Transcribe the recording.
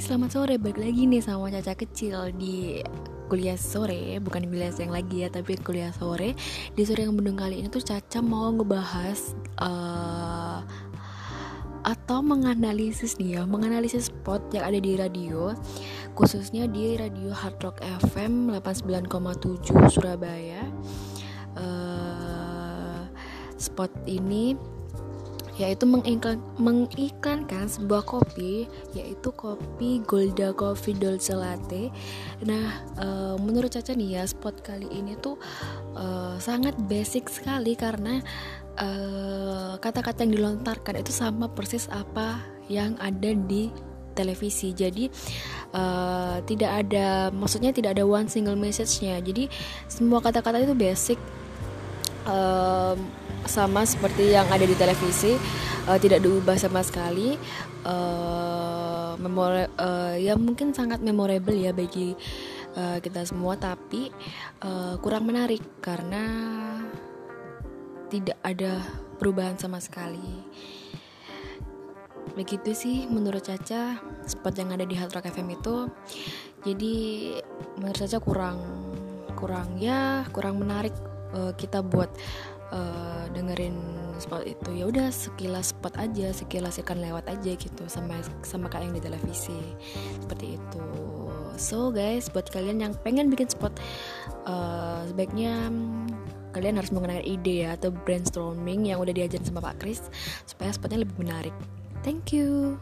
selamat sore. Balik lagi nih sama Caca Kecil Di kuliah sore. Bukan kuliah siang lagi ya Tapi kuliah sore. Di sore yang mendung kali ini tuh Caca mau ngebahas uh, Atau menganalisis nih ya Menganalisis spot yang ada di radio. Khususnya di radio Hard Rock FM 89,7 Surabaya. Uh, Spot ini yaitu mengiklan, mengiklankan sebuah kopi yaitu kopi Golda Coffee Dolce Latte. Nah, e, menurut Caca nih ya spot kali ini tuh e, sangat basic sekali karena eh, kata-kata yang dilontarkan itu sama persis apa yang ada di televisi. Jadi uh, tidak ada maksudnya tidak ada one single message-nya. Jadi semua kata-kata itu basic um, sama seperti yang ada di televisi uh, tidak diubah sama sekali. Uh, memori uh, ya mungkin sangat memorable ya bagi uh, kita semua tapi uh, kurang menarik karena tidak ada perubahan sama sekali. Begitu sih menurut Caca spot yang ada di Hard Rock FM itu. Jadi menurut Caca kurang kurang ya kurang menarik uh, kita buat uh, dengerin spot itu ya udah sekilas spot aja sekilas ikan lewat aja gitu sama sama kayak yang di televisi seperti itu. So guys buat kalian yang pengen bikin spot uh, sebaiknya kalian harus mengenai ide ya atau brainstorming yang udah diajarin sama Pak Kris supaya spotnya lebih menarik. Thank you